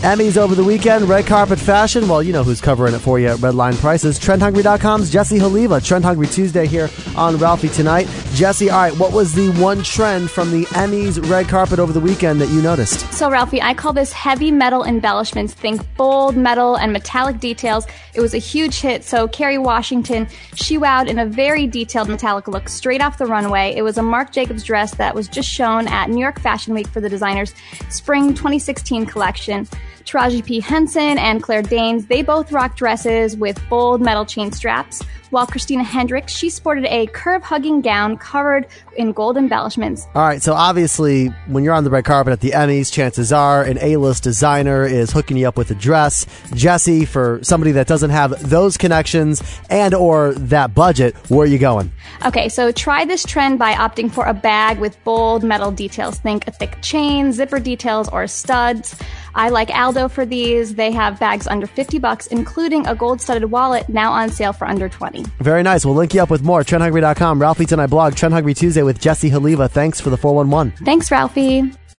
Emmys over the weekend, red carpet fashion. Well, you know who's covering it for you at Redline Prices. TrendHungry.com's Jesse Haliva. Trend Hungry Tuesday here on Ralphie Tonight. Jesse, all right, what was the one trend from the Emmys red carpet over the weekend that you noticed? So, Ralphie, I call this heavy metal embellishments. Think bold metal and metallic details. It was a huge hit. So, Kerry Washington, she wowed in a very detailed metallic look straight off the runway. It was a Marc Jacobs dress that was just shown at New York Fashion Week for the designer's spring 2016 collection. Taraji P. Henson and Claire Danes, they both rocked dresses with bold metal chain straps, while Christina Hendricks, she sported a curve hugging gown covered in gold embellishments. All right, so obviously, when you're on the red carpet at the Emmys, chances are an A list designer is hooking you up with a dress. Jesse, for somebody that doesn't have those connections and or that budget, where are you going? Okay, so try this trend by opting for a bag with bold metal details. Think a thick chain, zipper details, or studs. I like Aldo for these. They have bags under 50 bucks, including a gold studded wallet now on sale for under 20. Very nice. We'll link you up with more. TrendHungry.com. Ralphie Tonight blog, Trend Hungry Tuesday with Jesse Haliva. Thanks for the 411. Thanks, Ralphie.